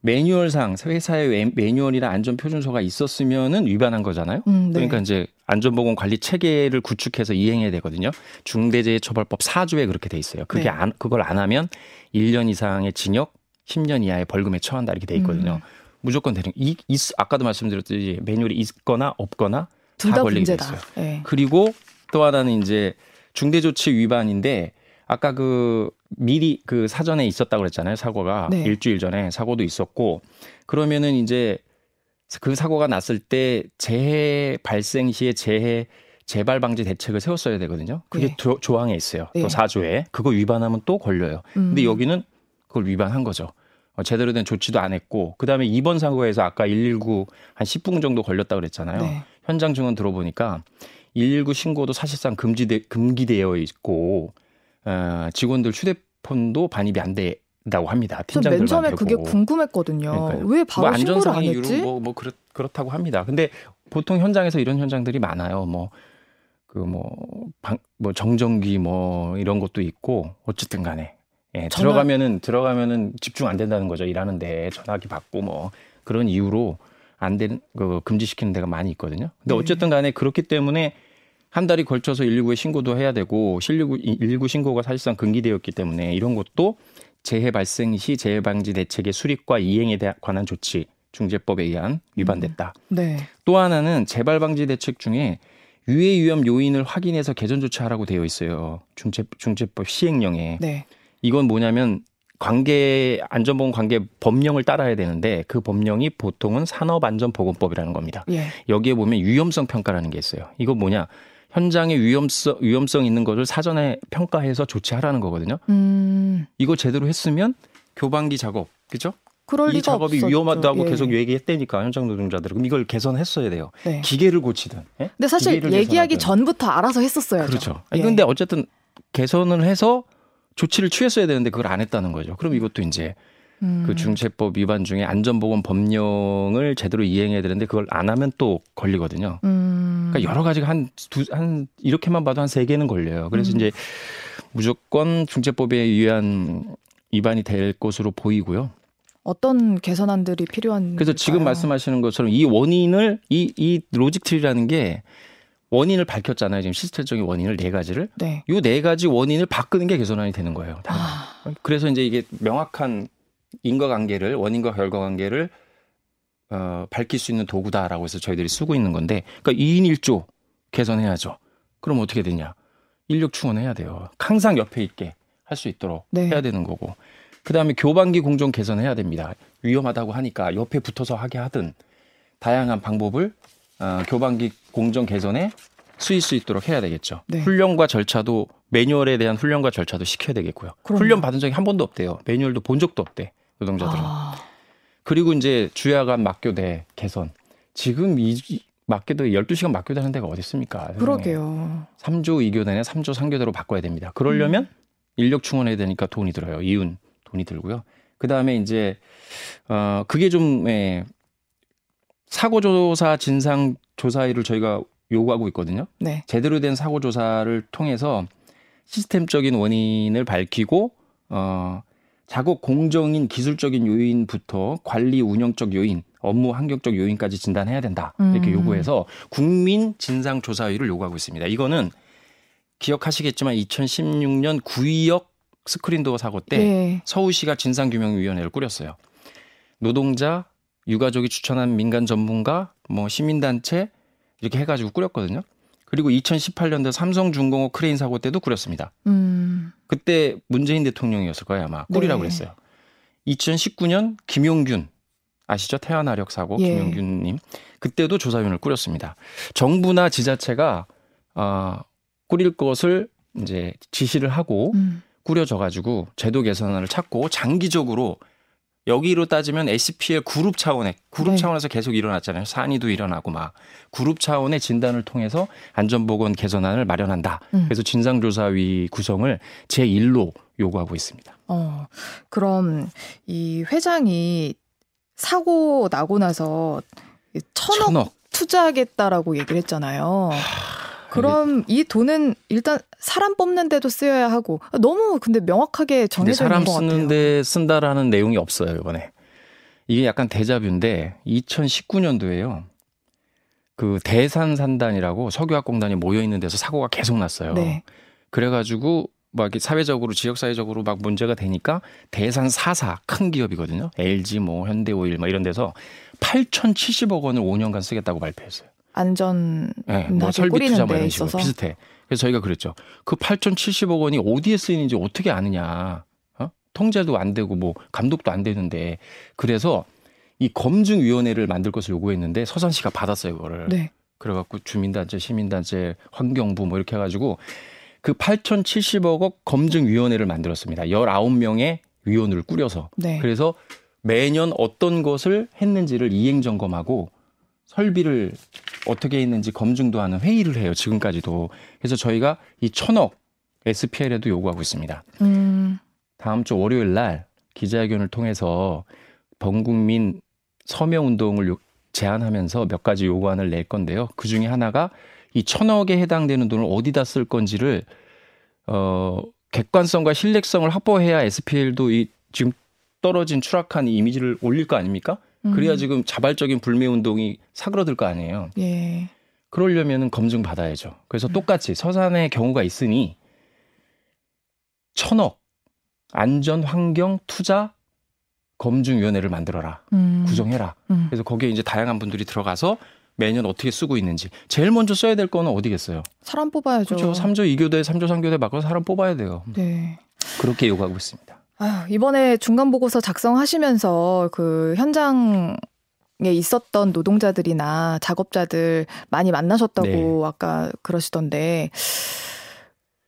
매뉴얼상 회사의 매뉴얼이나 안전 표준서가 있었으면은 위반한 거잖아요. 음, 네. 그러니까 이제 안전보건 관리 체계를 구축해서 이행해야 되거든요. 중대재해처벌법 4조에 그렇게 돼 있어요. 그게 네. 안 그걸 안 하면 1년 이상의 징역, 10년 이하의 벌금에 처한다 이렇게 돼 있거든요. 음. 무조건 되는 이 아까도 말씀드렸듯이 매뉴얼이 있거나 없거나 다 걸리게 돼 있어요. 네. 그리고 또 하나는 이제 중대조치 위반인데 아까 그 미리 그 사전에 있었다고 그랬잖아요. 사고가 네. 일주일 전에 사고도 있었고 그러면은 이제 그 사고가 났을 때 재해 발생 시에 재해 재발 방지 대책을 세웠어야 되거든요. 그게 네. 조, 조항에 있어요. 네. 또 4조에. 그거 위반하면 또 걸려요. 음. 근데 여기는 그걸 위반한 거죠. 어, 제대로 된 조치도 안 했고 그다음에 이번 사고에서 아까 119 한 10분 정도 걸렸다 그랬잖아요. 네. 현장 증언 들어보니까 119 신고도 사실상 금지돼 금기되어 있고 어, 직원들 휴대폰도 반입이 안 된다고 합니다. 팀장들만 맨 처음에 그게 궁금했거든요. 그러니까요. 왜 바로 뭐 신고를 안 했지? 뭐, 뭐 그렇, 그렇다고 합니다. 근데 보통 현장에서 이런 현장들이 많아요. 뭐 그뭐 방, 뭐 정전기 뭐 이런 것도 있고 어쨌든 간에 예, 전화... 들어가면은 들어가면은 집중 안 된다는 거죠. 일하는데 전화기 받고 뭐 그런 이유로 안 되는 그 금지시키는 데가 많이 있거든요. 근데 네. 어쨌든 간에 그렇기 때문에 한 달이 걸쳐서 119에 신고도 해야 되고 119, 119 신고가 사실상 금기되었기 때문에 이런 것도 재해 발생 시 재해 방지 대책의 수립과 이행에 관한 조치 중재법에 의한 위반됐다. 음. 네. 또 하나는 재발 방지 대책 중에 유해 위험 요인을 확인해서 개선 조치하라고 되어 있어요. 중재 중재법 시행령에. 네. 이건 뭐냐면 관계 안전보건 관계 법령을 따라야 되는데 그 법령이 보통은 산업안전보건법이라는 겁니다. 예. 여기에 보면 위험성 평가라는 게 있어요. 이거 뭐냐? 현장에 위험성 위험성 있는 것을 사전에 평가해서 조치하라는 거거든요. 음. 이거 제대로 했으면 교반기 작업, 그죠? 이 작업이 없었죠. 위험하다고 예. 계속 얘기했다니까 현장 노동자들 그럼 이걸 개선했어야 돼요. 네. 기계를 고치든. 예? 근데 사실 얘기하기 개선하든. 전부터 알아서 했었어요. 그렇죠. 예. 근데 어쨌든 개선을 해서 조치를 취했어야 되는데 그걸 안 했다는 거죠. 그럼 이것도 이제 음. 그 중체법 위반 중에 안전보건 법령을 제대로 이행해야 되는데 그걸 안 하면 또 걸리거든요. 음. 그러니까 여러 가지가 한 두 한 이렇게만 봐도 한 세 개는 걸려요. 그래서 음. 이제 무조건 중체법에 의한 위반이 될 것으로 보이고요. 어떤 개선안들이 필요한? 그래서 지금 말씀하시는 것처럼 이 원인을 이 이 로직 트리라는 게 원인을 밝혔잖아요. 지금 시스템적인 원인을 네 가지를. 네. 요네 가지 원인을 바꾸는 게 개선안이 되는 거예요. 아. 그래서 이제 이게 명확한 인과관계를 원인과 결과관계를 어, 밝힐 수 있는 도구다라고 해서 저희들이 쓰고 있는 건데, 그러니까 2인 1조 개선해야죠. 그럼 어떻게 되냐? 인력 충원해야 돼요. 항상 옆에 있게 할 수 있도록 네. 해야 되는 거고. 그 다음에 교반기 공정 개선해야 됩니다. 위험하다고 하니까 옆에 붙어서 하게 하든 다양한 방법을 어, 교반기 공정 개선에 쓰일 수 있도록 해야 되겠죠. 네. 훈련과 절차도 매뉴얼에 대한 훈련과 절차도 시켜야 되겠고요. 그럼요. 훈련 받은 적이 한 번도 없대요. 매뉴얼도 본 적도 없대. 노동자들은. 아. 그리고 이제 주야간 막교대 개선. 지금 이 막교대 12시간 막교대 하는 데가 어디 있습니까? 그러게요. 3조 2교대나 3조 3교대로 바꿔야 됩니다. 그러려면 음. 인력 충원해야 되니까 돈이 들어요. 이윤 돈이 들고요. 그다음에 이제 어 그게 좀 예, 사고 조사 진상 조사일을 저희가 요구하고 있거든요. 네. 제대로 된 사고 조사를 통해서 시스템적인 원인을 밝히고 어 작업 공정인 기술적인 요인부터 관리 운영적 요인, 업무 환경적 요인까지 진단해야 된다. 이렇게 음. 요구해서 국민 진상 조사위를 요구하고 있습니다. 이거는 기억하시겠지만 2016년 구의역 스크린도어 사고 때 네. 서울시가 진상규명위원회를 꾸렸어요. 노동자, 유가족이 추천한 민간 전문가, 뭐 시민단체 이렇게 해가지고 꾸렸거든요. 그리고 2018년도 삼성중공업 크레인 사고 때도 꾸렸습니다. 음. 그때 문재인 대통령이었을 거예요 아마 꾸리라고 네. 그랬어요. 2019년 김용균 아시죠? 태안화력 사고 예. 김용균님 그때도 조사위원을 꾸렸습니다. 정부나 지자체가 어, 꾸릴 것을 이제 지시를 하고 음. 꾸려져 가지고 제도 개선을 찾고 장기적으로 여기로 따지면 SPL 그룹 차원의 그룹 네. 차원에서 계속 일어났잖아요. 산이도 일어나고 막 그룹 차원의 진단을 통해서 안전보건 개선안을 마련한다. 음. 그래서 진상조사위 구성을 제 1로 요구하고 있습니다. 어, 그럼 이 회장이 사고 나고 나서 천억, 천억. 투자하겠다라고 얘기를 했잖아요. 그럼 이 돈은 일단 사람 뽑는 데도 쓰여야 하고 너무 근데 명확하게 정해져 있는 것 같아요. 사람 쓰는데 쓴다라는 내용이 없어요 이번에. 이게 약간 대자뷰인데 2019년도에요. 그 대산 산단이라고 석유화공단이 모여 있는 데서 사고가 계속 났어요. 네. 그래가지고 막 이렇게 사회적으로 지역 사회적으로 막 문제가 되니까 대산 사사 큰 기업이거든요. LG 뭐 현대오일 막 이런 데서 8,070억 원을 5년간 쓰겠다고 발표했어요. 안전 네, 뭐 설비 투자 뭐 이런 식으로 비슷해. 그래서 저희가 그랬죠. 그 8,070억 원이 어디에 쓰이는지 어떻게 아느냐. 어? 통제도 안 되고 뭐 감독도 안 되는데 그래서 이 검증위원회를 만들 것을 요구했는데 서산시가 받았어요, 그거를. 네. 그래갖고 주민단체, 시민단체, 환경부 뭐 이렇게 해가지고 그 8,070억 검증위원회를 만들었습니다. 19명의 위원을 꾸려서. 네. 그래서 매년 어떤 것을 했는지를 이행 점검하고 설비를 어떻게 했는지 검증도 하는 회의를 해요. 지금까지도. 그래서 저희가 이 천억 SPL에도 요구하고 있습니다. 음. 다음 주 월요일 날 기자회견을 통해서 범국민 서명 운동을 제안하면서 몇 가지 요구안을 낼 건데요. 그 중에 하나가 이 천억에 해당되는 돈을 어디다 쓸 건지를 어 객관성과 신뢰성을 확보해야 SPL도 이 지금 떨어진 추락한 이미지를 올릴 거 아닙니까? 그래야 음. 지금 자발적인 불매 운동이 사그러들 거 아니에요. 예. 그러려면은 검증 받아야죠. 그래서 음. 똑같이 서산의 경우가 있으니 천억 안전 환경 투자 검증위원회를 만들어라. 음. 구성해라. 음. 그래서 거기에 이제 다양한 분들이 들어가서 매년 어떻게 쓰고 있는지. 제일 먼저 써야 될 거는 어디겠어요? 사람 뽑아야죠. 그렇죠. 3조 2교대, 3조 3교대 바꿔서 사람 뽑아야 돼요. 네. 그렇게 요구하고 있습니다. 아, 이번에 중간 보고서 작성하시면서 그 현장 에 있었던 노동자들이나 작업자들 많이 만나셨다고 네. 아까 그러시던데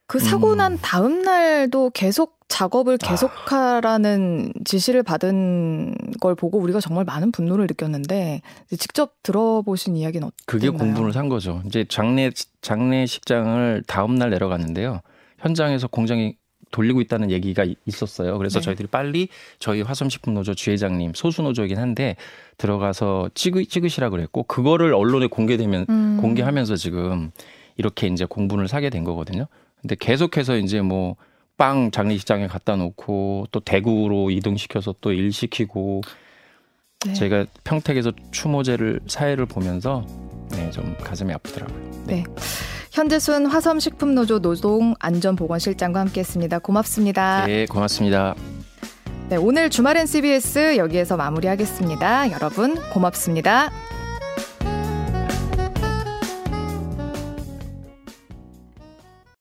그 사고 음. 난 다음 날도 계속 작업을 아. 계속하라는 아. 지시를 받은 걸 보고 우리가 정말 많은 분노를 느꼈는데 직접 들어보신 이야기는 어땠나요? 그게 공분을 산 거죠. 이제 장례 장례식장을 다음 날 내려갔는데요. 현장에서 공장이 돌리고 있다는 얘기가 있었어요. 그래서 네. 저희들이 빨리 저희 화섬식품 노조 주회장님 소수 노조이긴 한데 들어가서 찍으, 찍으시라 그랬고 그거를 언론에 공개되면 음. 공개하면서 지금 이렇게 이제 공분을 사게 된 거거든요. 근데 계속해서 이제 뭐 빵 장례식장에 갖다 놓고 또 대구로 이동시켜서 또 일 시키고 네. 제가 평택에서 추모제를 사회를 보면서 네, 좀 가슴이 아프더라고요. 네. 네. 현재순 화섬식품노조 노동 안전보건실장과 함께했습니다. 고맙습니다. 네, 고맙습니다. 네, 오늘 주말엔 CBS 여기에서 마무리하겠습니다. 여러분 고맙습니다.